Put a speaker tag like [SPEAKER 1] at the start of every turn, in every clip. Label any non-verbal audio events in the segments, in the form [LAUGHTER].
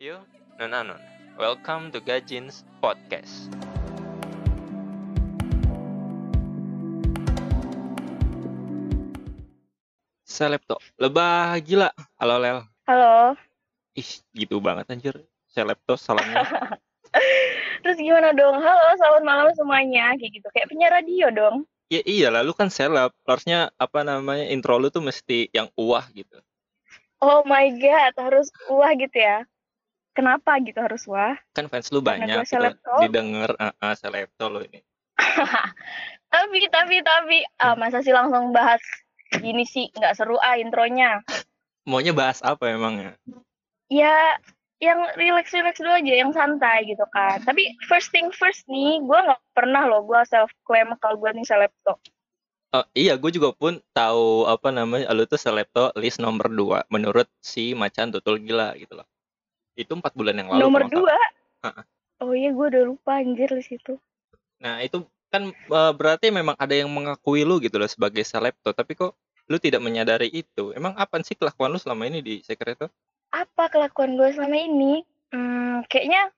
[SPEAKER 1] Yo, non anon. Welcome to Gajins Podcast. Selebto, lebah gila. Halo Lel.
[SPEAKER 2] Halo.
[SPEAKER 1] Ih, gitu banget anjir. Selebto salamnya. [LAUGHS]
[SPEAKER 2] Terus gimana dong? Halo, selamat malam semuanya. Kayak gitu. Kayak penyiar radio dong.
[SPEAKER 1] ya iya lah, lu kan seleb. Harusnya apa namanya intro lu tuh mesti yang uah gitu.
[SPEAKER 2] Oh my god, harus wah gitu ya. Kenapa gitu harus wah?
[SPEAKER 1] Kan fans lu
[SPEAKER 2] Karena
[SPEAKER 1] banyak gitu. Didengar uh, uh, selebto lu ini. [LAUGHS]
[SPEAKER 2] Tapi tapi tapi ah, masa sih langsung bahas gini sih nggak seru ah intronya.
[SPEAKER 1] Maunya bahas apa emangnya?
[SPEAKER 2] Ya yang relax-relax dulu aja, yang santai gitu kan. Tapi first thing first nih, gue nggak pernah loh gue self claim kalau gue nih selebto.
[SPEAKER 1] Oh, iya, gue juga pun tahu apa namanya, lu tuh selebto list nomor 2 menurut si Macan Tutul Gila gitu loh. Itu empat bulan yang lalu.
[SPEAKER 2] Nomor dua. Oh iya, gue udah lupa anjir di situ.
[SPEAKER 1] Nah, itu kan eh, berarti memang ada yang mengakui lu gitu loh sebagai selebto, tapi kok lu tidak menyadari itu. Emang apa sih kelakuan lu selama ini di Secreto?
[SPEAKER 2] apa kelakuan gue selama ini? Hmm, kayaknya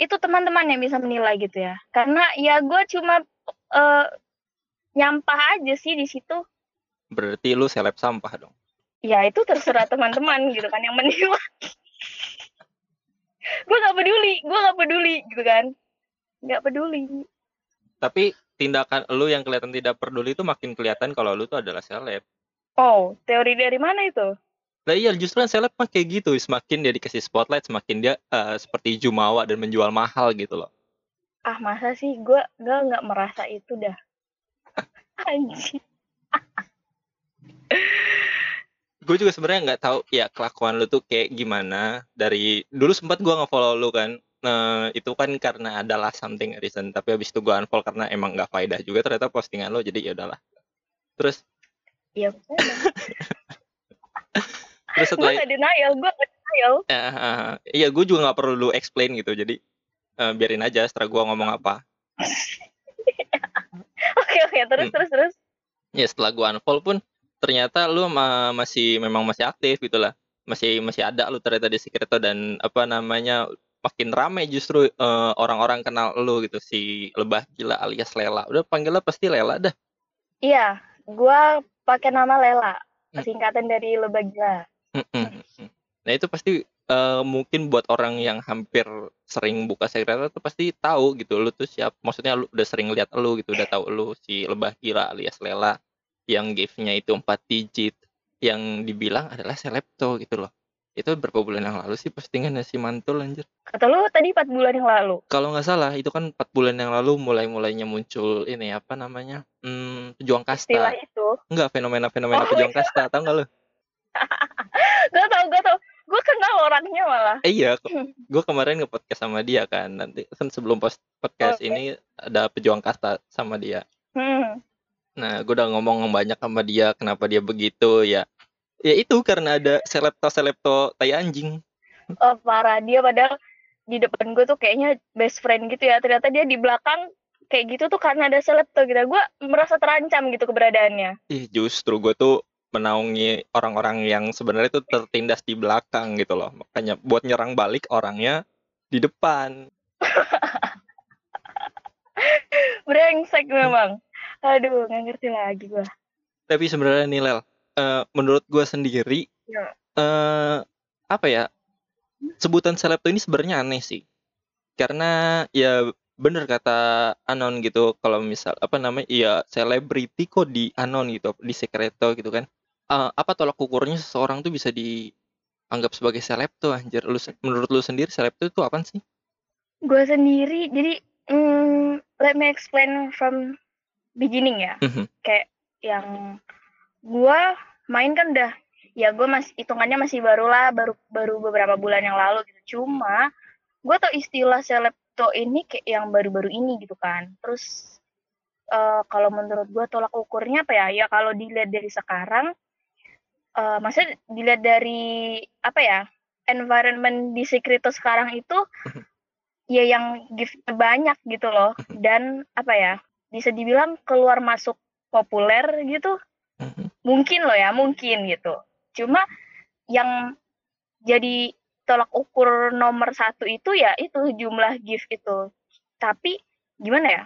[SPEAKER 2] itu teman-teman yang bisa menilai gitu ya. Karena ya gue cuma eh, nyampah aja sih di situ.
[SPEAKER 1] Berarti lu seleb sampah dong.
[SPEAKER 2] Ya itu terserah teman-teman gitu kan yang menilai. Gue nggak peduli, gue nggak peduli gitu kan. Nggak peduli.
[SPEAKER 1] Tapi tindakan lu yang kelihatan tidak peduli itu makin kelihatan kalau lu tuh adalah seleb.
[SPEAKER 2] Oh, teori dari mana itu?
[SPEAKER 1] Nah iya justru kan seleb mah kayak gitu, semakin dia dikasih spotlight, semakin dia eh, seperti jumawa dan menjual mahal gitu loh.
[SPEAKER 2] Ah masa sih gue gue nggak merasa itu dah. [LAUGHS] Anjir.
[SPEAKER 1] Gue juga sebenarnya nggak tahu ya kelakuan lu tuh kayak gimana. Dari dulu sempat gue nge-follow lu kan. Nah itu kan karena adalah something reason tapi habis itu gue unfollow karena emang nggak faedah juga ternyata postingan lo jadi ya udahlah. Terus?
[SPEAKER 2] Iya, [LAUGHS]
[SPEAKER 1] terus
[SPEAKER 2] gue
[SPEAKER 1] setelah
[SPEAKER 2] nggak denial, gue nggak denial.
[SPEAKER 1] ya, iya gue juga nggak perlu lu explain gitu jadi eh, biarin aja setelah gue ngomong apa. [LAUGHS]
[SPEAKER 2] Oke oke, terus
[SPEAKER 1] Hmm.
[SPEAKER 2] terus terus.
[SPEAKER 1] ya setelah gue unfollow pun ternyata lu ma- masih memang masih aktif gitu lah. Masih masih ada lu ternyata di Secreto dan apa namanya makin rame justru eh, orang-orang kenal lu gitu. Si lebah gila alias Lela. Udah panggilnya pasti Lela dah.
[SPEAKER 2] Iya, gua pakai nama Lela,
[SPEAKER 1] Hmm.
[SPEAKER 2] singkatan dari Lebah Gila.
[SPEAKER 1] Mm-mm. nah itu pasti eh, mungkin buat orang yang hampir sering buka Secreto tuh pasti tahu gitu lu tuh siap. Maksudnya lu udah sering lihat lu gitu udah tahu lu si lebah gila alias Lela yang gift-nya itu empat digit yang dibilang adalah selebto gitu loh itu berapa bulan yang lalu sih postingannya si mantul anjir
[SPEAKER 2] Kata lu tadi 4 bulan yang lalu.
[SPEAKER 1] kalau nggak salah itu kan empat bulan yang lalu mulai mulainya muncul ini apa namanya hmm, pejuang
[SPEAKER 2] Istilah
[SPEAKER 1] kasta
[SPEAKER 2] itu.
[SPEAKER 1] enggak fenomena fenomena
[SPEAKER 2] Oh,
[SPEAKER 1] pejuang kasta tau nggak lu [LAUGHS]
[SPEAKER 2] Gak tau, gak tau. Gue kenal orangnya malah.
[SPEAKER 1] eh, iya gue kemarin nge podcast sama dia kan nanti kan sebelum post podcast
[SPEAKER 2] Oke.
[SPEAKER 1] ini ada pejuang kasta sama dia
[SPEAKER 2] Hmm.
[SPEAKER 1] Nah gue udah ngomong banyak sama dia kenapa dia begitu ya ya itu karena ada selebto tai anjing
[SPEAKER 2] Oh, parah. Dia padahal di depan gue tuh kayaknya best friend gitu ya. Ternyata dia di belakang kayak gitu tuh karena ada selebto gitu. Gue merasa terancam gitu keberadaannya.
[SPEAKER 1] ih justru gue tuh menaungi orang-orang yang sebenarnya tuh tertindas di belakang gitu loh makanya buat nyerang balik orangnya di depan [LAUGHS]
[SPEAKER 2] Brengsek memang. Aduh, nggak ngerti lagi gue.
[SPEAKER 1] tapi sebenarnya nih Lel eh, menurut gue sendiri
[SPEAKER 2] Ya.
[SPEAKER 1] eh apa ya sebutan selebto ini sebenarnya aneh sih karena ya bener kata anon gitu kalau misal apa namanya ya selebriti kok di anon gitu di secreto gitu kan Eh, apa tolak ukurnya seseorang tuh bisa dianggap sebagai selebto anjir lu menurut lu sendiri selebto itu apa sih
[SPEAKER 2] Gue sendiri, jadi mm, let me explain from beginning ya.
[SPEAKER 1] Mhm.
[SPEAKER 2] Kayak yang gue main kan udah, ya gue masih hitungannya masih baru lah, baru baru beberapa bulan yang lalu gitu. Cuma gue tau istilah selebto ini kayak yang baru-baru ini gitu kan. Terus eh, kalau menurut gue tolak ukurnya apa ya? Ya kalau dilihat dari sekarang, eh maksudnya dilihat dari apa ya? Environment di Secreto sekarang itu ya yang gift banyak gitu loh dan apa ya bisa dibilang keluar masuk populer gitu. Mungkin loh ya mungkin gitu. Cuma yang jadi tolak ukur nomor satu itu ya itu jumlah gift itu. Tapi gimana ya?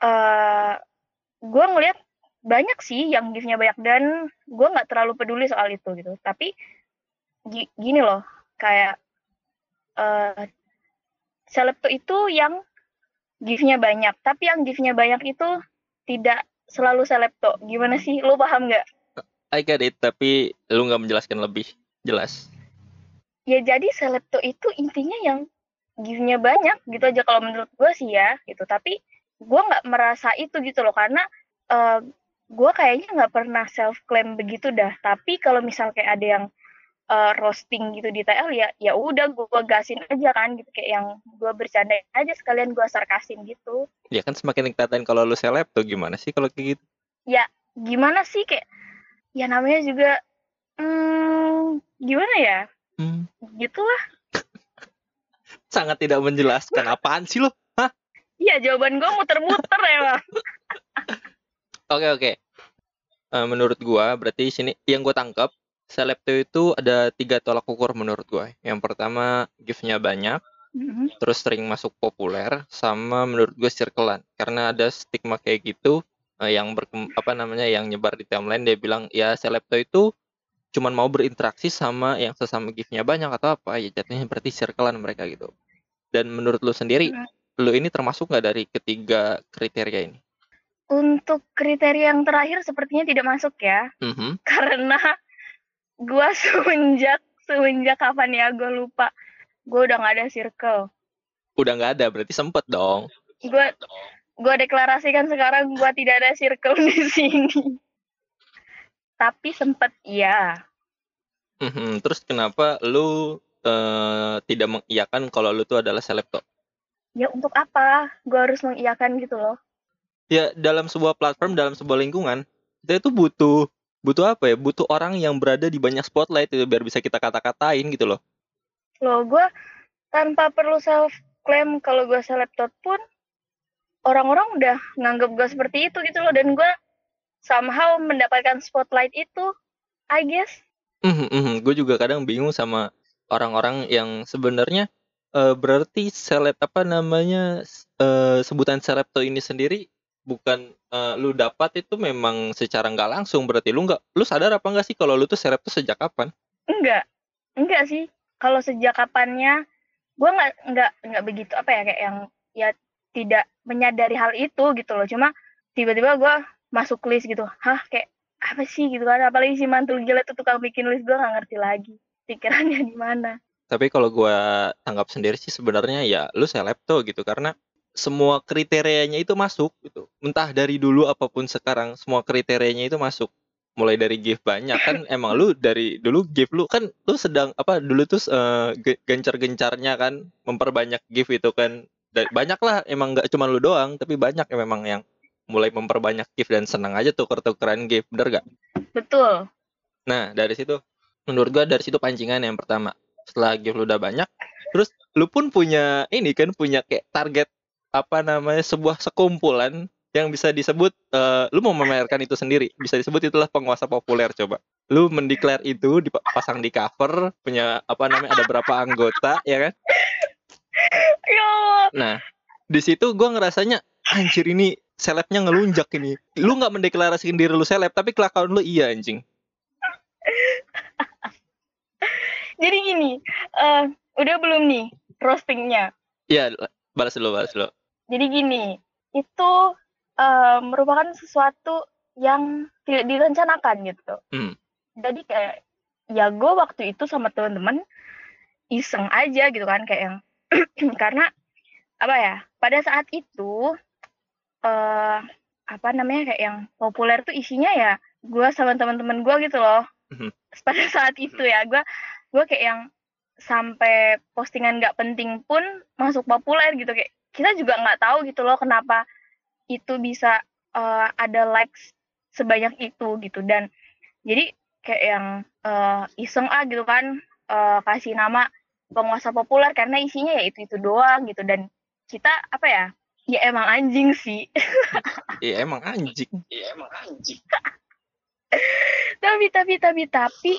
[SPEAKER 2] Uh, gue ngeliat banyak sih yang giftnya banyak dan gue nggak terlalu peduli soal itu gitu. Tapi gini loh kayak uh, selebto itu yang giftnya banyak. Tapi yang giftnya banyak itu tidak selalu selebto gimana sih? Lo paham nggak?
[SPEAKER 1] I get it tapi lu nggak menjelaskan lebih jelas.
[SPEAKER 2] Ya jadi selebto itu intinya yang giftnya banyak gitu aja kalau menurut gue sih ya gitu. Tapi gue nggak merasa itu gitu loh karena uh, gue kayaknya nggak pernah self claim begitu dah. Tapi kalau misal kayak ada yang uh, roasting gitu di TL ya ya udah gue gasin aja kan gitu. Kayak yang gue bercanda aja sekalian gue sarkasin gitu.
[SPEAKER 1] Ya kan semakin dikatain kalau lu seleb tuh gimana sih kalau kayak gitu?
[SPEAKER 2] Ya gimana sih kayak ya namanya juga hmm, gimana ya? Hmm. gitulah. [LAUGHS]
[SPEAKER 1] Sangat tidak menjelaskan apaan sih lo hah?
[SPEAKER 2] Iya jawaban gue muter-muter [LAUGHS] ya bang
[SPEAKER 1] Oke oke. Uh, menurut gua berarti sini yang gua tangkap Selepto itu ada tiga tolak ukur menurut gua. Yang pertama giftnya banyak, mm-hmm. terus sering masuk populer, sama menurut gua circlean. Karena ada stigma kayak gitu uh, yang berkem apa namanya yang nyebar di timeline dia bilang ya Selepto itu cuman mau berinteraksi sama yang sesama giftnya banyak atau apa ya jatuhnya berarti circlean mereka gitu. Dan menurut lu sendiri, mm-hmm. lu ini termasuk nggak dari ketiga kriteria ini?
[SPEAKER 2] Untuk kriteria yang terakhir sepertinya tidak masuk ya. Mm-hmm. Karena gua [LAUGHS] semenjak semenjak kapan ya gue lupa. Gue udah nggak ada circle.
[SPEAKER 1] Udah nggak ada, berarti sempet dong.
[SPEAKER 2] Gue gue deklarasikan sekarang gue tidak ada circle di sini. Tapi sempet iya.
[SPEAKER 1] Mm-hmm. Terus kenapa lu uh, tidak mengiyakan kalau lu tuh adalah selebto?
[SPEAKER 2] Ya untuk apa? Gue harus mengiyakan gitu loh
[SPEAKER 1] ya dalam sebuah platform dalam sebuah lingkungan kita itu butuh butuh apa ya? Butuh orang yang berada di banyak spotlight itu biar bisa kita kata-katain gitu loh.
[SPEAKER 2] Lo gue tanpa perlu self claim kalau gue selebtot pun orang-orang udah nganggap gue seperti itu gitu loh. Dan gue somehow mendapatkan spotlight itu I guess.
[SPEAKER 1] Mm -hmm, gue juga kadang bingung sama orang-orang yang sebenarnya uh, berarti seleb apa namanya uh, sebutan selebto ini sendiri bukan uh, lu dapat itu memang secara nggak langsung berarti lu nggak lu sadar apa nggak sih kalau lu tuh serep tuh sejak kapan?
[SPEAKER 2] Enggak, enggak sih. Kalau sejak kapannya, gue nggak nggak nggak begitu apa ya kayak yang ya tidak menyadari hal itu gitu loh. Cuma tiba-tiba gue masuk list gitu, hah kayak apa sih gitu kan? Apalagi si mantul gila tuh tukang bikin list gue nggak ngerti lagi pikirannya [LAUGHS] di mana.
[SPEAKER 1] Tapi kalau gue tanggap sendiri sih sebenarnya ya lu seleb tuh gitu karena semua kriterianya itu masuk gitu. Entah dari dulu apa pun sekarang semua kriterianya itu masuk. Mulai dari gift banyak kan [LAUGHS] emang lu dari dulu gift lu kan lu sedang apa dulu tuh uh, gencar-gencarnya kan memperbanyak gift itu kan. banyak lah emang nggak cuma lu doang tapi banyak yang memang yang mulai memperbanyak gift dan senang aja tuh tuker-tukeran gift bener gak?
[SPEAKER 2] Betul.
[SPEAKER 1] Nah dari situ menurut gua dari situ pancingan yang pertama setelah gift lu udah banyak terus lu pun punya ini kan punya kayak target apa namanya sebuah sekumpulan yang bisa disebut uh, lu mau memamerkan itu sendiri. Bisa disebut itulah penguasa populer coba. Lu mendeklar itu dipasang di cover punya apa namanya ada berapa anggota ya kan?
[SPEAKER 2] Ya
[SPEAKER 1] nah di situ gue ngerasanya anjir ini selebnya ngelunjak ini. Lu nggak mendeklarasikan diri lu seleb tapi kelakuan lu iya anjing. [LAUGHS]
[SPEAKER 2] Jadi gini uh, udah belum nih roastingnya?
[SPEAKER 1] Iya, balas dulu, balas dulu.
[SPEAKER 2] Jadi gini, itu uh, merupakan sesuatu yang tidak direncanakan gitu. Hmm. Jadi kayak ya gue waktu itu sama teman-teman iseng aja gitu kan kayak yang [CLEARS THROAT] karena apa ya pada saat itu uh, apa namanya kayak yang populer tuh isinya ya gue sama teman-teman gue gitu loh. Hmm. [LAUGHS] Pada saat itu ya gue gue kayak yang sampai postingan nggak penting pun masuk populer gitu kayak kita juga nggak tahu gitu loh kenapa itu bisa uh, ada likes sebanyak itu gitu. Dan jadi kayak yang uh, iseng ah gitu kan uh, kasih nama penguasa populer karena isinya ya itu itu doang gitu. Dan kita apa ya ya emang anjing sih.
[SPEAKER 1] Iya [LAUGHS] emang anjing.
[SPEAKER 2] Iya emang anjing. Tapi tapi tapi tapi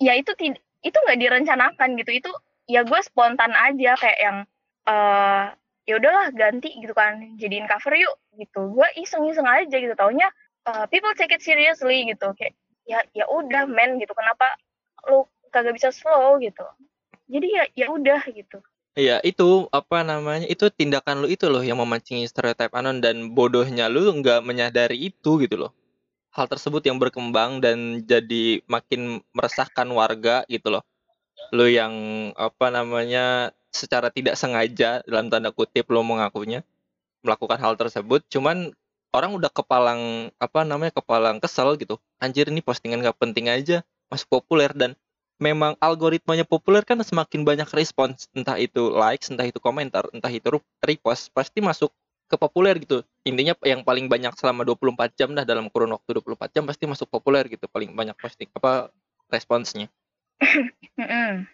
[SPEAKER 2] ya itu tidak itu nggak direncanakan gitu. Itu ya gue spontan aja kayak yang eh ya udahlah ganti gitu kan jadiin cover yuk gitu gue iseng-iseng aja gitu taunya uh, people take it seriously gitu kayak ya ya udah men gitu kenapa lu kagak bisa slow gitu jadi ya ya udah gitu
[SPEAKER 1] Iya, itu apa namanya? Itu tindakan lu itu loh yang memancing stereotip anon dan bodohnya lu nggak menyadari itu gitu loh. Hal tersebut yang berkembang dan jadi makin meresahkan warga gitu loh. Lu yang apa namanya secara tidak sengaja dalam tanda kutip lu mengakunya melakukan hal tersebut, cuman orang udah kepalang apa namanya kepalang kesel gitu. Anjir ini postingan gak penting aja masuk populer. Dan memang algoritmanya populer kan semakin banyak respons. Entah itu likes entah itu komentar entah itu repost pasti masuk ke populer gitu. Intinya yang paling banyak selama 24 jam dah dalam kurun waktu 24 jam pasti masuk populer gitu paling banyak posting apa responsnya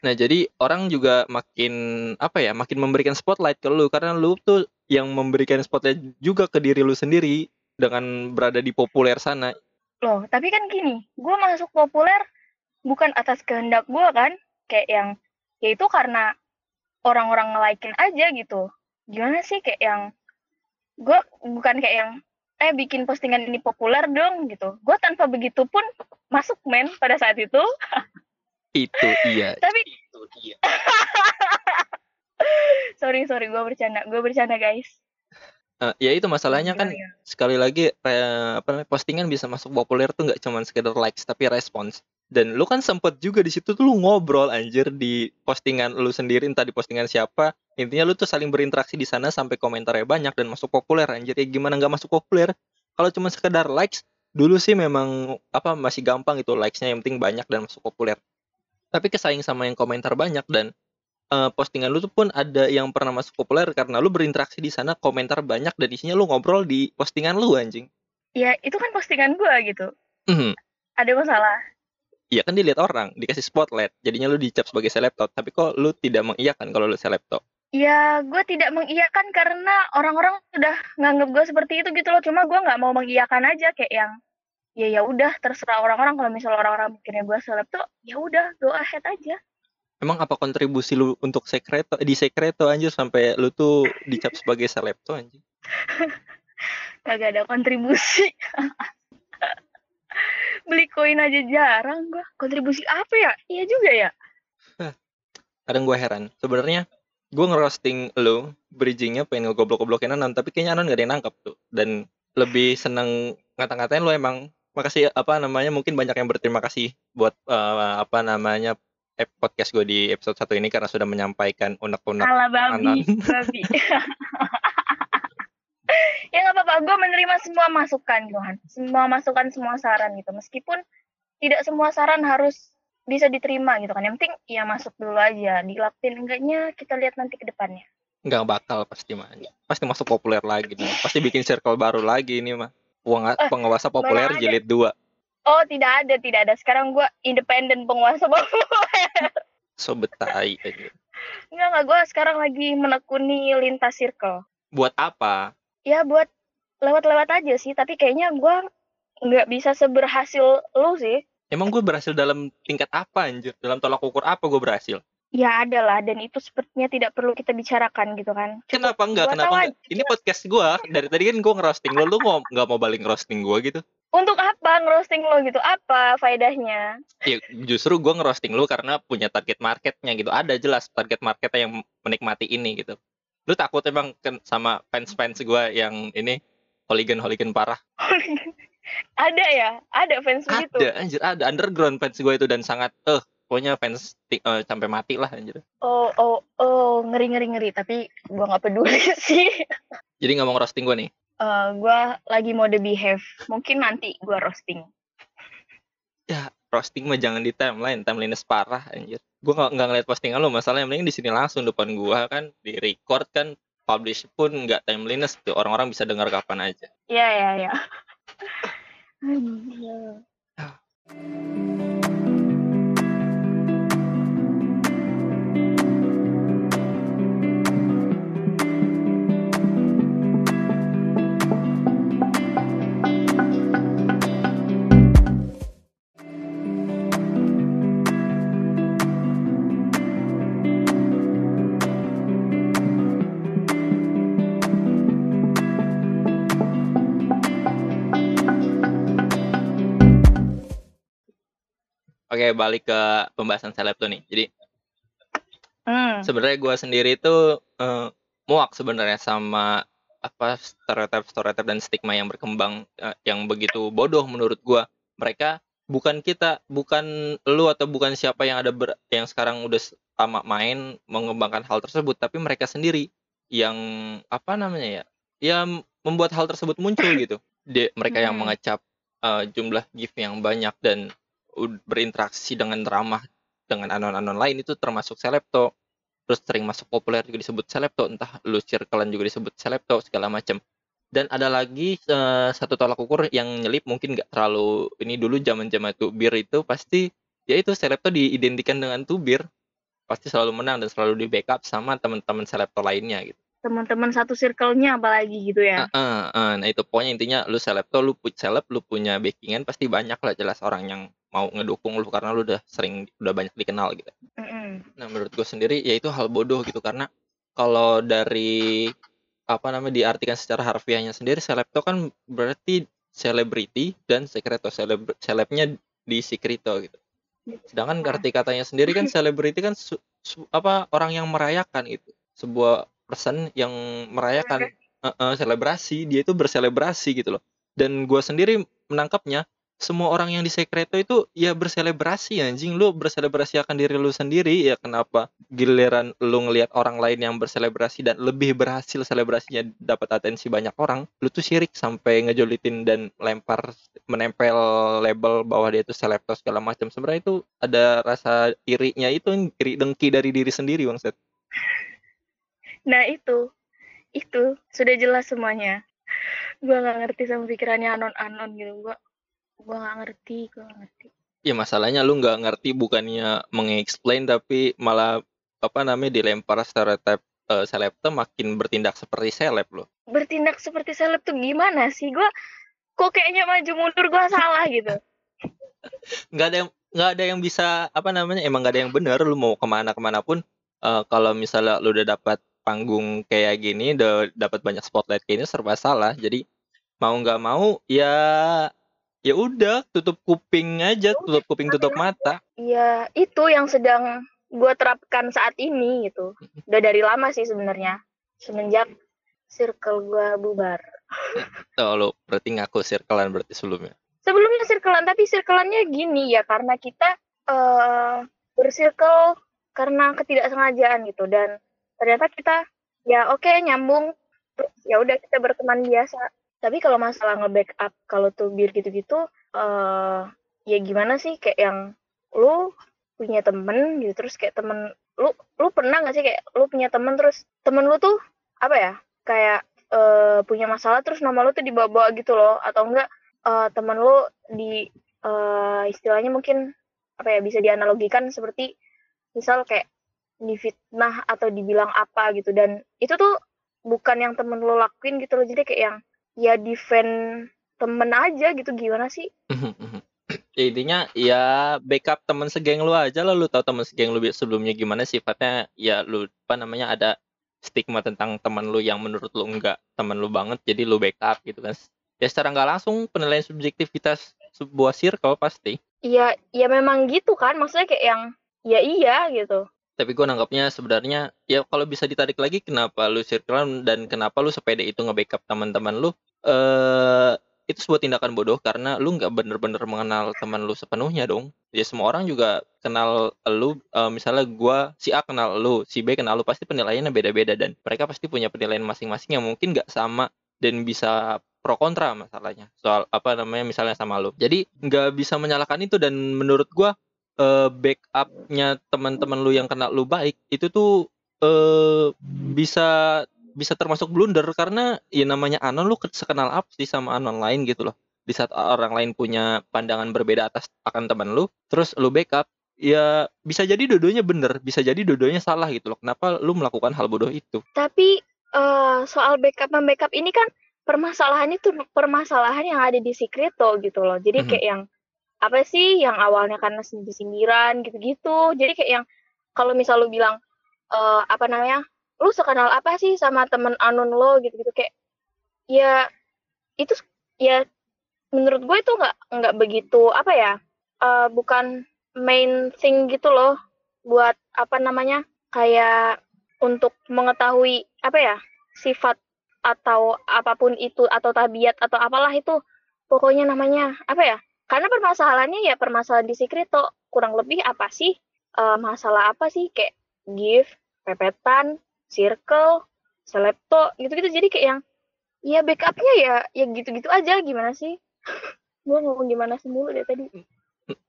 [SPEAKER 1] nah jadi orang juga makin apa ya makin memberikan spotlight ke lu. Karena lu tuh yang memberikan spotlight juga ke diri lu sendiri dengan berada di populer sana.
[SPEAKER 2] Loh tapi kan gini gue masuk populer bukan atas kehendak gue kan? Kayak yang ya itu karena orang-orang nge aja gitu. Gimana sih kayak yang gue bukan kayak yang eh bikin postingan ini populer dong gitu. Gue tanpa begitu pun masuk men pada saat itu [LAUGHS]
[SPEAKER 1] itu iya.
[SPEAKER 2] Tapi
[SPEAKER 1] itu iya [LAUGHS]
[SPEAKER 2] sorry sorry gue bercanda gue bercanda guys.
[SPEAKER 1] Uh, ya itu masalahnya kan ya. sekali lagi apa postingan bisa masuk populer tuh nggak cuma sekedar likes tapi respons. Dan lu kan sempet juga di situ tuh lu ngobrol anjir di postingan lu sendiri entah di postingan siapa. Intinya lu tuh saling berinteraksi di sana sampai komentarnya banyak dan masuk populer anjir. Ya gimana nggak masuk populer? Kalau cuma sekedar likes dulu sih memang apa masih gampang itu likesnya yang penting banyak dan masuk populer tapi kesaing sama yang komentar banyak dan uh, postingan lu tuh pun ada yang pernah masuk populer karena lu berinteraksi di sana komentar banyak dan isinya lu ngobrol di postingan lu anjing
[SPEAKER 2] ya itu kan postingan gua gitu
[SPEAKER 1] mm -hmm.
[SPEAKER 2] ada masalah
[SPEAKER 1] Iya kan dilihat orang, dikasih spotlight, jadinya lu dicap sebagai selebtot. Tapi kok lu tidak mengiyakan kalau lu selebtot?
[SPEAKER 2] Ya, gue tidak mengiyakan karena orang-orang sudah nganggap gue seperti itu gitu loh. Cuma gue nggak mau mengiyakan aja kayak yang ya ya udah terserah orang-orang. Kalau misalnya orang-orang mikirnya gue selebtot, ya udah go ahead aja.
[SPEAKER 1] Emang apa kontribusi lu untuk sekreto di sekreto anjir sampai lu tuh dicap sebagai selebto anjir? [LAUGHS]
[SPEAKER 2] Kagak ada kontribusi. [LAUGHS] beli koin aja jarang gua. Kontribusi apa ya? Iya juga ya.
[SPEAKER 1] Kadang gue heran. Sebenarnya gue ngerosting lo bridgingnya pengen ngegoblok-goblokin Anon tapi kayaknya Anon gak ada yang nangkep tuh. Dan lebih seneng ngata-ngatain lo emang makasih apa namanya mungkin banyak yang berterima kasih buat uh, apa namanya podcast gue di episode satu ini karena sudah menyampaikan unek-unek
[SPEAKER 2] Anon. babi. ya nggak apa-apa. Gue menerima semua masukan Johan. Semua masukan semua saran gitu. Meskipun tidak semua saran harus bisa diterima gitu kan. Yang penting ya masuk dulu aja. Dilakuin enggaknya kita lihat nanti ke depannya.
[SPEAKER 1] Nggak bakal pasti mah pasti masuk populer lagi nih pasti bikin circle baru lagi ini mah eh, penguasa populer jilid dua.
[SPEAKER 2] Oh tidak ada tidak ada. Sekarang gue independen penguasa [LAUGHS] populer.
[SPEAKER 1] So betai
[SPEAKER 2] aja. Enggak, enggak. Gue sekarang lagi menekuni lintas circle.
[SPEAKER 1] Buat apa?
[SPEAKER 2] ya buat lewat-lewat aja sih. Tapi kayaknya gue nggak bisa seberhasil lu sih.
[SPEAKER 1] Emang gue berhasil dalam tingkat apa anjir? Dalam tolak ukur apa gue berhasil
[SPEAKER 2] ya ada lah. Dan itu sepertinya tidak perlu kita bicarakan gitu kan.
[SPEAKER 1] Cukup kenapa enggak? kenapa enggak? ini podcast gue dari tadi kan gue ngerosting lo. Lu mau nggak mau balik ngerosting gue gitu?
[SPEAKER 2] Untuk apa ngerosting lo gitu? Apa faedahnya?
[SPEAKER 1] Ya justru gue ngerosting lo karena punya target marketnya gitu. Ada jelas target marketnya yang menikmati ini gitu. Lu takut emang sama fans fans gue yang ini? Hooligan hooligan parah. [LAUGHS]
[SPEAKER 2] Ada ya? Ada fans
[SPEAKER 1] ada,
[SPEAKER 2] begitu?
[SPEAKER 1] Ada anjir. Ada underground fans gue itu dan sangat eh uh, pokoknya fans uh, sampai mati lah anjir.
[SPEAKER 2] Oh oh oh ngeri ngeri ngeri. Tapi gue nggak peduli [LAUGHS] sih.
[SPEAKER 1] Jadi nggak mau roasting gue nih?
[SPEAKER 2] Uh, eh, gue lagi mode behave. Mungkin nanti gue roasting.
[SPEAKER 1] Ya roasting mah jangan di timeline. Timeline parah anjir. Gue nggak ngeliat postingan lo masalah yang penting di sini langsung depan gue kan di record kan publish pun nggak timeliness tuh. Orang-orang bisa dengar kapan aja.
[SPEAKER 2] Iya iya iya
[SPEAKER 1] Balik ke pembahasan seleb tuh nih. Jadi
[SPEAKER 2] Hmm.
[SPEAKER 1] sebenarnya gue sendiri itu eh, muak sebenarnya sama apa stereotip stereotip dan stigma yang berkembang eh, yang begitu bodoh menurut gue. Mereka bukan kita, bukan lu atau bukan siapa yang ada ber- yang sekarang udah sama main mengembangkan hal tersebut, tapi mereka sendiri yang apa namanya ya, yang membuat hal tersebut muncul gitu. Dia, mereka yang
[SPEAKER 2] Hmm.
[SPEAKER 1] mengecap eh, jumlah gift yang banyak dan berinteraksi dengan ramah dengan anon-anon lain itu termasuk selebto terus sering masuk populer juga disebut selebto entah lu circlean juga disebut selebto segala macam dan ada lagi eh, satu tolak ukur yang nyelip mungkin nggak terlalu ini dulu zaman zaman tubir itu pasti ya itu selebto diidentikan dengan tubir pasti selalu menang dan selalu di backup sama teman-teman selebto lainnya gitu
[SPEAKER 2] Teman-teman satu circle-nya apalagi gitu ya.
[SPEAKER 1] Heeh, heeh. nah itu pokoknya intinya lu selebto lu punya seleb lu punya backingan pasti banyak lah jelas orang yang mau ngedukung lu karena lu udah sering udah banyak dikenal gitu
[SPEAKER 2] Mm-mm.
[SPEAKER 1] Nah, menurut gue sendiri ya itu hal bodoh gitu karena kalau dari apa namanya diartikan secara harfiahnya sendiri seleb itu kan berarti selebriti dan sekreto seleb selebnya di secreto gitu. Sedangkan arti katanya sendiri kan [LAUGHS] selebriti kan su- su- apa orang yang merayakan itu. Sebuah person yang merayakan eh, eh, selebrasi, dia itu berselebrasi gitu loh. Dan gua sendiri menangkapnya semua orang yang di sekreto itu ya berselebrasi anjing lu berselebrasi akan diri lu sendiri ya kenapa giliran lu ngelihat orang lain yang berselebrasi dan lebih berhasil selebrasinya dapat atensi banyak orang lu tuh syirik sampai ngejolitin dan lempar menempel label bahwa dia itu selebtos segala macam sebenarnya itu ada rasa irinya itu iri dengki dari diri sendiri bang Set.
[SPEAKER 2] Nah itu, itu sudah jelas semuanya. Gua nggak ngerti sama pikirannya anon-anon gitu. Gua, gua nggak ngerti, gua nggak ngerti.
[SPEAKER 1] ya masalahnya lu nggak ngerti bukannya mengeksplain tapi malah apa namanya dilempar stereotip eh, seleb tuh makin bertindak seperti seleb loh
[SPEAKER 2] Bertindak seperti seleb tuh gimana sih? Gua kok kayaknya maju mundur gua salah gitu. [LAUGHS]
[SPEAKER 1] nggak ada yang nggak ada yang bisa apa namanya emang nggak ada yang benar lu mau ke mana ke mana pun eh, kalau misalnya lu udah dapat panggung kayak gini udah dapat banyak spotlight kayak ini serba salah jadi mau nggak mau ya ya udah tutup kuping aja tutup kuping tutup mata
[SPEAKER 2] Iya, itu yang sedang gua terapkan saat ini gitu. Udah dari lama sih sebenarnya. Semenjak circle gua bubar.
[SPEAKER 1] tuh lu berarti ngaku circlean berarti sebelumnya
[SPEAKER 2] Sebelumnya circlean, tapi circleannya gini ya karena kita eh bercircle karena ketidaksengajaan gitu dan ternyata kita ya oke nyambung terus ya udah kita berteman biasa. Tapi kalau masalah nge-backup kalau tubir gitu-gitu eh ya gimana sih? Kayak yang lu punya temen gitu terus kayak temen lu lu pernah nggak sih kayak lu punya temen terus temen lu tuh apa ya kayak eh punya masalah terus nama lu tuh dibawa-bawa gitu loh atau enggak eh temen lu di eh istilahnya mungkin apa ya bisa dianalogikan seperti misal kayak difitnah atau dibilang apa gitu. Dan itu tuh bukan yang temen lu lakuin gitu loh jadi kayak yang ya defend temen aja gitu gimana sih? [CLEARS THROAT]
[SPEAKER 1] Ya, intinya ya backup temen segeng lu aja lah lu tahu temen segeng lu sebelumnya gimana sifatnya ya lu apa namanya ada stigma tentang temen lu yang menurut lu enggak temen lu banget jadi lu backup gitu kan. Ya secara nggak langsung penilaian subjektivitas sebuah circle pasti.
[SPEAKER 2] Ya ya memang gitu kan maksudnya kayak yang ya iya gitu
[SPEAKER 1] tapi gue nanggapnya sebenarnya ya kalau bisa ditarik lagi kenapa lu circle dan kenapa lu sepede itu nge-backup teman-teman lu eh itu sebuah tindakan bodoh karena lu nggak bener-bener mengenal teman lu sepenuhnya dong. Ya semua orang juga kenal lu eh, misalnya gua si A kenal lu si B kenal lu pasti penilaiannya beda-beda dan mereka pasti punya penilaian masing-masing yang mungkin nggak sama dan bisa pro kontra masalahnya. Soal apa namanya misalnya sama lu. Jadi nggak bisa menyalahkan itu dan menurut gua eh, backupnya teman-teman lu yang kenal lu baik itu tuh eh bisa bisa termasuk blunder karena ya namanya anon lu ke- sekenal apa sih sama anon lain gitu loh. Di saat orang lain punya pandangan berbeda atas akan teman lu terus lu backup ya bisa jadi dua-duanya bener bisa jadi dua-duanya salah gitu loh. Kenapa lu melakukan hal bodoh itu?
[SPEAKER 2] Tapi eh, soal backup membackup ini kan permasalahan itu permasalahan yang ada di Secreto gitu loh. Jadi
[SPEAKER 1] Mhm.
[SPEAKER 2] kayak yang apa sih yang awalnya karena sindir-sindiran gitu-gitu. Jadi kayak yang kalau misal lu bilang eh, apa namanya lu sekenal apa sih sama temen anon lo gitu-gitu. Kayak ya itu ya menurut gue itu nggak nggak begitu apa ya eh, bukan main thing gitu loh. Buat apa namanya kayak untuk mengetahui apa ya sifat atau apa pun itu atau tabiat atau apalah itu. Pokoknya namanya apa ya karena permasalahannya ya permasalahan di Secreto kurang lebih apa sih uh, masalah apa sih kayak give pepetan circle selepto gitu-gitu jadi kayak yang ya backupnya ya ya gitu-gitu aja gimana sih [LAUGHS] gue ngomong gimana sih mulu deh tadi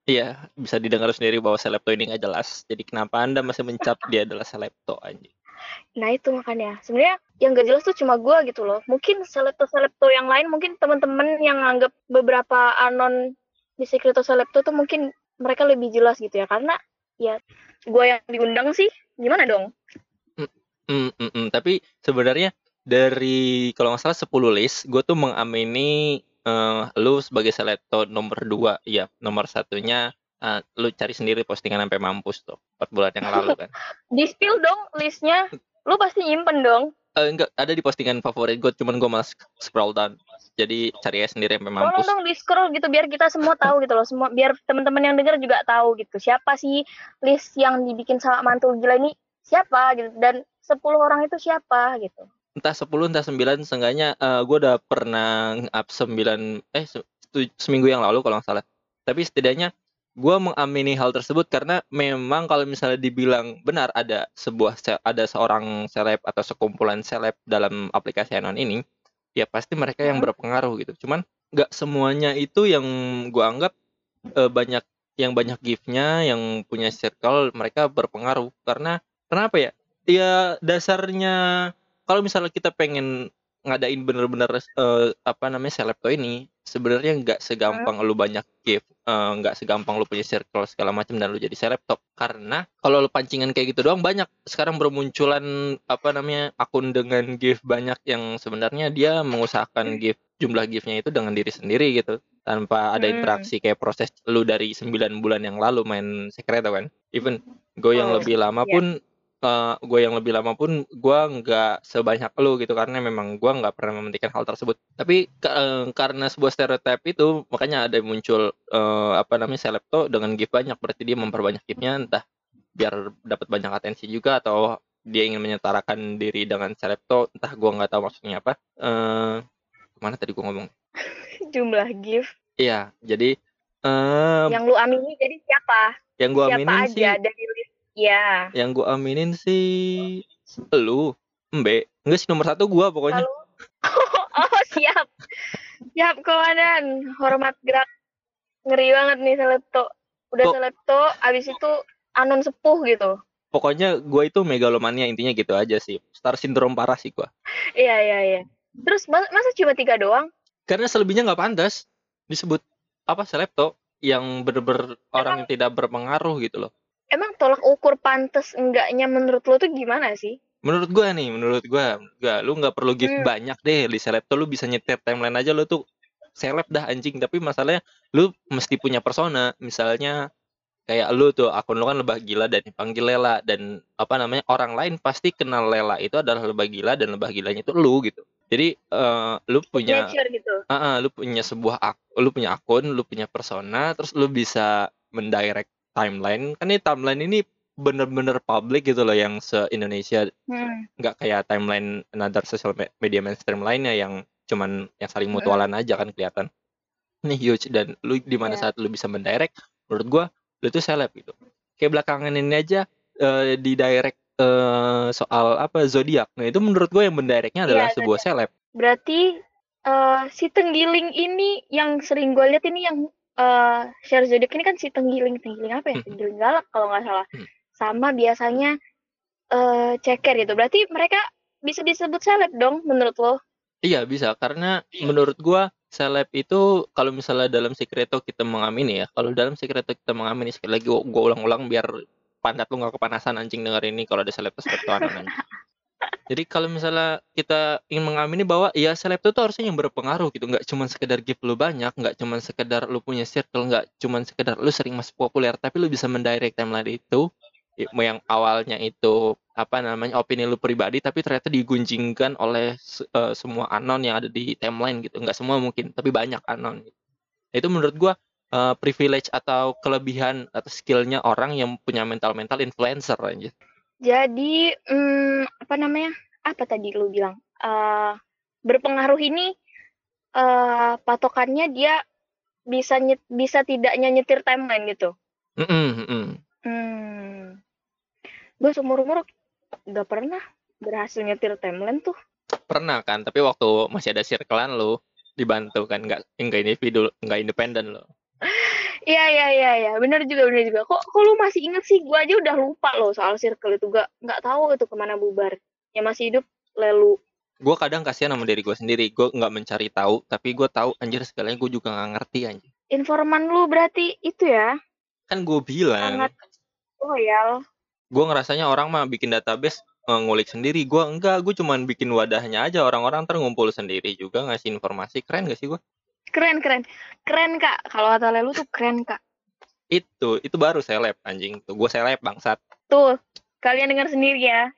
[SPEAKER 1] Iya, bisa didengar sendiri bahwa Selepto ini nggak jelas. Jadi kenapa Anda masih mencap dia adalah Selepto anjing?
[SPEAKER 2] Nah itu makanya. Sebenarnya yang gak jelas tuh cuma gue gitu loh. Mungkin Selepto-Selepto yang lain, mungkin teman-teman yang anggap beberapa anon di Secreto Selepto tuh mungkin mereka lebih jelas gitu ya. Karena ya gue yang diundang sih, gimana dong?
[SPEAKER 1] Mm, mm, mm, mm. Tapi sebenarnya dari kalau nggak salah 10 list, gue tuh mengamini uh, lu sebagai selepto nomor dua ya nomor satunya uh, lu cari sendiri postingan sampai mampus tuh empat bulan yang lalu [LAUGHS] kan
[SPEAKER 2] di spill dong listnya lu pasti nyimpen dong
[SPEAKER 1] uh, enggak ada di postingan favorit gue cuman gue malas scroll down. Jadi cari ya sendiri sampai mampus.
[SPEAKER 2] tolong dong di scroll gitu biar kita semua tahu gitu loh. Semua biar teman-teman yang dengar juga tahu gitu. Siapa sih list yang dibikin sama mantul gila ini? Siapa gitu? Dan 10 orang itu siapa gitu?
[SPEAKER 1] Entah 10 entah 9 seenggaknya uh, gue udah pernah up 9 eh se seminggu yang lalu kalau nggak salah. Tapi setidaknya gue mengamini hal tersebut karena memang kalau misalnya dibilang benar ada sebuah ada seorang seleb atau sekumpulan seleb dalam aplikasi anon ini ya pasti mereka yang berpengaruh gitu. Cuman nggak semuanya itu yang gue anggap uh, banyak yang banyak giftnya yang punya circle mereka berpengaruh. Karena kenapa ya? Ya dasarnya kalau misalnya kita pengen ngadain bener-bener uh, apa namanya selepto ini sebenarnya nggak segampang hmm. lu banyak gift eh, nggak uh, segampang lu punya circle segala macam dan lu jadi seleptop karena kalau lu pancingan kayak gitu doang banyak sekarang bermunculan apa namanya akun dengan gift banyak yang sebenarnya dia mengusahakan gift jumlah giftnya itu dengan diri sendiri gitu tanpa ada hmm. interaksi kayak proses lu dari 9 bulan yang lalu main secret kan even gue yang oh, lebih lama yeah. pun uh, gue yang lebih lama pun gue nggak sebanyak lu gitu karena memang gue nggak pernah mementingkan hal tersebut. Tapi uh, karena sebuah stereotip itu makanya ada muncul uh, apa namanya selepto dengan gift banyak. Berarti dia memperbanyak giftnya entah biar dapat banyak atensi juga atau dia ingin menyetarakan diri dengan selepto entah gue nggak tahu maksudnya apa. Uh, mana tadi gue ngomong? [LAUGHS]
[SPEAKER 2] Jumlah gift.
[SPEAKER 1] Iya jadi uh,
[SPEAKER 2] yang lu amini jadi siapa?
[SPEAKER 1] Yang gue aminin aja sih
[SPEAKER 2] dari list Iya.
[SPEAKER 1] Yang gue aminin sih lu, Mbe. Enggak sih nomor satu gue pokoknya. Lalu, [LAUGHS]
[SPEAKER 2] oh siap. Siap komandan. Hormat gerak. Ngeri banget nih selepto. Udah selepto, abis itu anon sepuh gitu.
[SPEAKER 1] Pokoknya gue itu megalomania intinya gitu aja sih. Star syndrome parah sih gue.
[SPEAKER 2] Iya, iya, iya. Terus masa cuma tiga doang?
[SPEAKER 1] Karena selebihnya nggak pantas disebut apa selepto yang bener-bener orang yang tidak berpengaruh gitu loh
[SPEAKER 2] emang tolak ukur pantas enggaknya menurut lo tuh gimana sih?
[SPEAKER 1] Menurut gua nih, menurut gua, gua lu nggak perlu gift hmm. banyak deh di seleb tuh lu bisa nyetir timeline aja lu tuh seleb dah anjing tapi masalahnya lu mesti punya persona misalnya kayak lu tuh akun lu kan lebah gila dan dipanggil Lela dan apa namanya orang lain pasti kenal Lela itu adalah lebah gila dan lebah gilanya itu lu gitu jadi uh, lu punya gitu. uh, uh, lu punya sebuah ak lu punya akun lu punya persona terus lu bisa mendirect timeline kan ini timeline ini bener-bener public gitu loh yang se Indonesia hmm. nggak kayak timeline another social media mainstream lainnya yang cuman yang saling hmm. mutualan hmm. aja kan kelihatan ini huge dan lu di mana yeah. saat lu bisa mendirect menurut gua lu tuh seleb gitu kayak belakangan ini aja uh, di direct uh, soal apa zodiak nah itu menurut gua yang mendirectnya adalah yeah, sebuah seleb
[SPEAKER 2] berarti uh, si tenggiling ini yang sering gue lihat ini yang uh, share zodiak ini kan si tenggiling tenggiling apa ya? Hmm. tenggiling galak kalau nggak salah. Hmm. sama biasanya uh, ceker gitu. Berarti mereka bisa disebut seleb dong menurut lo?
[SPEAKER 1] Iya bisa. Karena menurut gua seleb itu kalau misalnya dalam secreto kita mengamini ya. Kalau dalam secreto kita mengamini sekali lagi gua, gua ulang-ulang biar pantat lu nggak kepanasan anjing denger ini kalau ada seleb itu [LAUGHS] Jadi kalau misalnya kita ingin mengamini bahwa ya seleb itu harusnya yang berpengaruh gitu, nggak cuma sekedar gift lu banyak, nggak cuma sekedar lu punya circle, nggak cuma sekedar lu sering masuk populer, tapi lu bisa mendirect timeline itu yang awalnya itu apa namanya opini lu pribadi tapi ternyata digunjingkan oleh uh, semua anon yang ada di timeline gitu nggak semua mungkin tapi banyak anon gitu. itu menurut gua uh, privilege atau kelebihan atau skillnya orang yang punya mental-mental influencer aja.
[SPEAKER 2] Jadi, hmm, apa namanya? Apa tadi lu bilang? Uh, berpengaruh ini uh, patokannya dia bisa nyet, bisa tidaknya nyetir timeline gitu.
[SPEAKER 1] Mm -mm, mm -mm.
[SPEAKER 2] Hmm. Gue seumur umur gak pernah berhasil nyetir timeline tuh.
[SPEAKER 1] Pernah kan, tapi waktu masih ada circlean lu dibantu kan, nggak nggak individu, nggak independen lo. [LAUGHS]
[SPEAKER 2] Iya iya iya iya, benar juga benar juga. Kok kok lu masih inget sih? Gua aja udah lupa loh soal circle itu. Gak nggak tahu itu ke mana bubar. Ya masih hidup lelu.
[SPEAKER 1] Gue kadang kasihan sama diri gue sendiri. Gue nggak mencari tahu, tapi gue tahu anjir segalanya gue juga nggak ngerti anjir.
[SPEAKER 2] Informan lu berarti itu ya?
[SPEAKER 1] Kan gue bilang. Sangat
[SPEAKER 2] loyal.
[SPEAKER 1] Gue ngerasanya orang mah bikin database uh, ngulik sendiri. Gue enggak, gue cuman bikin wadahnya aja. Orang-orang terngumpul sendiri juga ngasih informasi. Keren gak sih gue?
[SPEAKER 2] Keren, keren. Keren, Kak. Kalau kata Lelu tuh keren, Kak.
[SPEAKER 1] Itu, itu baru seleb anjing. Tuh, gue seleb bangsat.
[SPEAKER 2] Tuh, kalian dengar sendiri ya.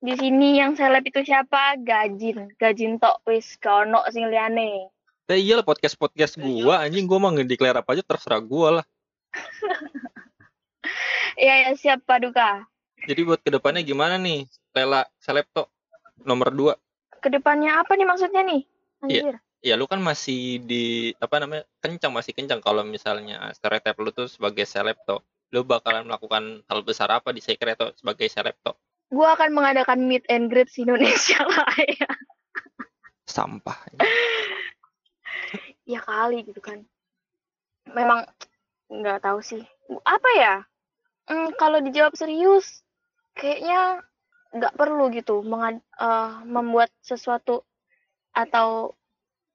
[SPEAKER 2] Di sini yang seleb itu siapa? Gajin. Gajin tok wis kono sing liyane.
[SPEAKER 1] Ya iyalah podcast-podcast gua anjing gua mah ngedeklar apa aja terserah gua lah. [LAUGHS]
[SPEAKER 2] Iya ya siap Paduka.
[SPEAKER 1] Jadi buat ke depannya gimana nih? Lela seleb tok nomor dua.
[SPEAKER 2] Ke depannya apa nih maksudnya nih?
[SPEAKER 1] Iya. Anjir. Iya ya lu kan masih di apa namanya kencang masih kencang kalau misalnya stereotip lu tuh sebagai seleb tuh lu bakalan melakukan hal besar apa di secret tuh sebagai seleb tuh
[SPEAKER 2] gua akan mengadakan meet and greet di Indonesia [LAUGHS] lah ya
[SPEAKER 1] sampah.
[SPEAKER 2] Ya kali gitu kan. Memang nggak tahu sih. Apa ya? Hmm, kalau dijawab serius kayaknya nggak perlu gitu mengad uh, membuat sesuatu atau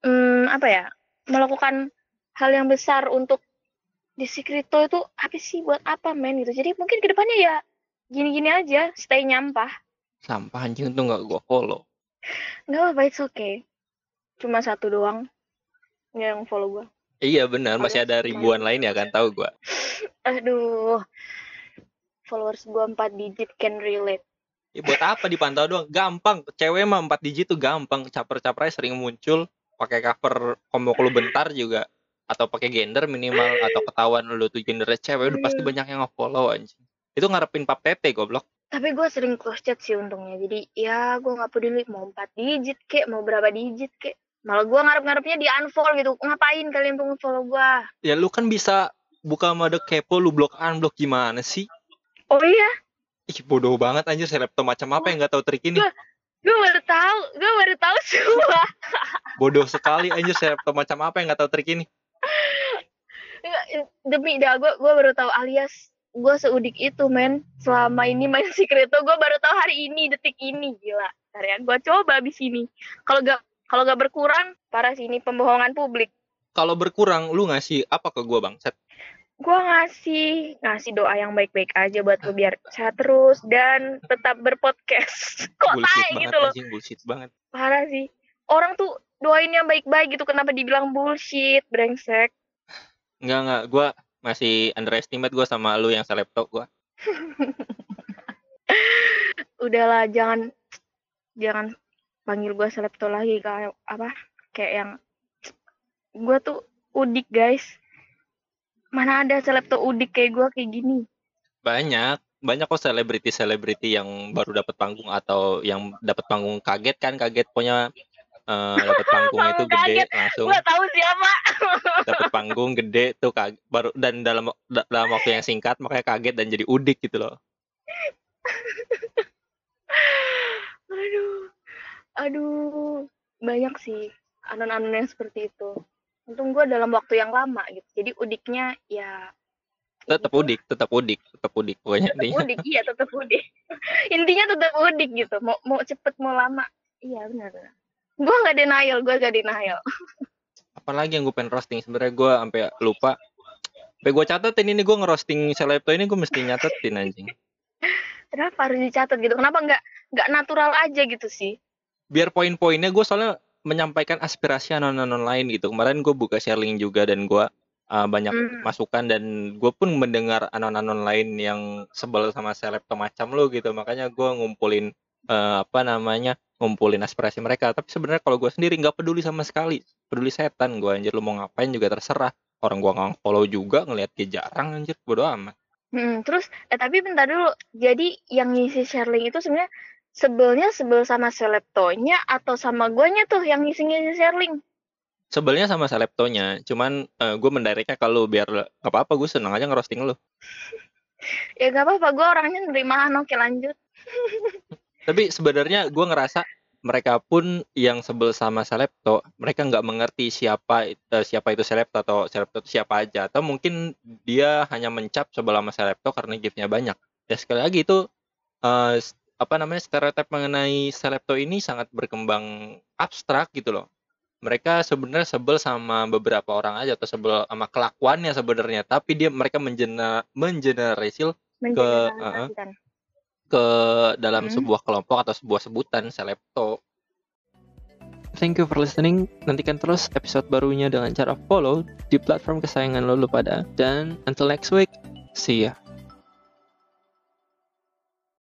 [SPEAKER 2] hmm, apa ya, melakukan hal yang besar untuk di Secreto itu apa sih buat apa men gitu. Jadi mungkin ke depannya ya gini-gini aja, stay nyampah.
[SPEAKER 1] Sampah anjing tuh nggak gua follow.
[SPEAKER 2] Nggak apa-apa, it's okay. Cuma satu doang yang follow gua.
[SPEAKER 1] Iya benar, masih ada ribuan lain ya kan tahu gua. [LAUGHS]
[SPEAKER 2] Aduh. Followers gua 4 digit can relate.
[SPEAKER 1] Ya, buat apa dipantau doang? Gampang. Cewek mah 4 digit tuh gampang. Caper-capernya sering muncul pakai cover komuk lu bentar juga atau pakai gender minimal atau ketahuan lu tuh gender cewek udah pasti hmm. banyak yang nge-follow anjing. Itu ngarepin pap tete goblok.
[SPEAKER 2] Tapi gue sering close chat sih untungnya. Jadi ya gue nggak peduli mau 4 digit kek, mau berapa digit kek. Malah gue ngarep-ngarepnya di unfollow gitu. Ngapain kalian tuh follow gue?
[SPEAKER 1] Ya lu kan bisa buka mode kepo lu blok unblock gimana sih?
[SPEAKER 2] Oh iya?
[SPEAKER 1] Ih bodoh banget anjir selebto macam apa yang nggak tahu trik ini.
[SPEAKER 2] Gue baru tahu, gue baru tahu [LAUGHS] semua.
[SPEAKER 1] Bodoh sekali anjir saya macam apa yang nggak tahu trik ini.
[SPEAKER 2] Demi dah gue gue baru tahu alias gue seudik itu men. Selama ini main [LAUGHS] Secreto gue baru tahu hari ini detik ini. Gila Tarian gue coba abis ini. Kalau gak kalau gak berkurang parah sih ini pembohongan publik.
[SPEAKER 1] Kalau berkurang lu ngasih apa ke gue bang? Set
[SPEAKER 2] gue ngasih ngasih doa yang baik-baik aja buat lu biar sehat terus dan tetap berpodcast. [LAUGHS] Kok tai gitu loh.
[SPEAKER 1] anjing, bullshit banget.
[SPEAKER 2] Parah sih. Orang tuh doain yang baik-baik gitu kenapa dibilang bullshit brengsek?
[SPEAKER 1] Enggak enggak gue masih underestimate gue sama lu yang seleptok gue [LAUGHS]
[SPEAKER 2] udahlah jangan jangan panggil gue selepto lagi kayak apa kayak yang gue tuh udik guys mana ada seleb tuh udik kayak gue kayak gini?
[SPEAKER 1] Banyak. Banyak kok selebriti-selebriti yang baru dapat panggung atau yang dapat panggung kaget kan kaget. Punya uh, dapat panggung itu gede kaget. langsung.
[SPEAKER 2] Gue tahu siapa.
[SPEAKER 1] Dapat panggung gede tuh kaget, baru dan dalam dalam waktu yang singkat makanya kaget dan jadi udik gitu loh.
[SPEAKER 2] Aduh. Aduh. Banyak sih anon-anon yang seperti itu untung gue dalam waktu yang lama gitu. Jadi udiknya ya
[SPEAKER 1] tetap gitu. udik tetap udik tetap udik pokoknya
[SPEAKER 2] tetap udik iya tetap udik. [LAUGHS] Intinya tetap udik gitu. Mau mau cepet mau lama. Iya benar gue nggak denial gue gak denial. [LAUGHS]
[SPEAKER 1] Apalagi yang gue pengen roasting. Sebenarnya gue sampai lupa. Sampai gue catetin ini gue ngerosting selepto ini gue mesti nyatetin anjing. [LAUGHS]
[SPEAKER 2] Kenapa harus dicatat gitu? Kenapa nggak nggak natural aja gitu sih?
[SPEAKER 1] Biar poin-poinnya gue soalnya menyampaikan aspirasi anon-anon lain gitu. Kemarin gue buka sharing juga dan gue uh, banyak mm. masukan dan gue pun mendengar anon-anon lain yang sebel sama seleb macam lo gitu. Makanya gue ngumpulin uh, apa namanya ngumpulin aspirasi mereka. Tapi sebenarnya kalau gue sendiri nggak peduli sama sekali. Peduli setan gue anjir lu mau ngapain juga terserah. orang gua nggak follow juga ngelihat dia jarang anjir bodo amat
[SPEAKER 2] Hmm, terus eh tapi bentar dulu. Jadi yang ngisi sharing itu sebenarnya sebelnya sebel sama seleptonya atau sama guanya tuh yang ngisi-ngisi sharing?
[SPEAKER 1] sebelnya sama seleptonya cuman uh, gue mendareknya kalau biar gak apa-apa gue seneng aja ngerosting lu [LAUGHS]
[SPEAKER 2] ya gak apa-apa gue orangnya nerimaan oke lanjut [LAUGHS]
[SPEAKER 1] tapi sebenarnya gue ngerasa mereka pun yang sebel sama Selepto, mereka nggak mengerti siapa uh, siapa itu Selepto atau Selepto itu siapa aja atau mungkin dia hanya mencap sebel sama Selepto karena giftnya banyak. Ya sekali lagi itu uh, apa namanya stereotip mengenai Selepto ini sangat berkembang abstrak gitu loh. Mereka sebenarnya sebel sama beberapa orang aja atau sebel sama kelakuannya sebenarnya, tapi dia mereka mengener mengenerasil ke uh, ke dalam hmm. sebuah kelompok atau sebuah sebutan selepto. Thank you for listening. Nantikan terus episode barunya dengan cara follow di platform kesayangan lo pada. Dan until next week, see ya.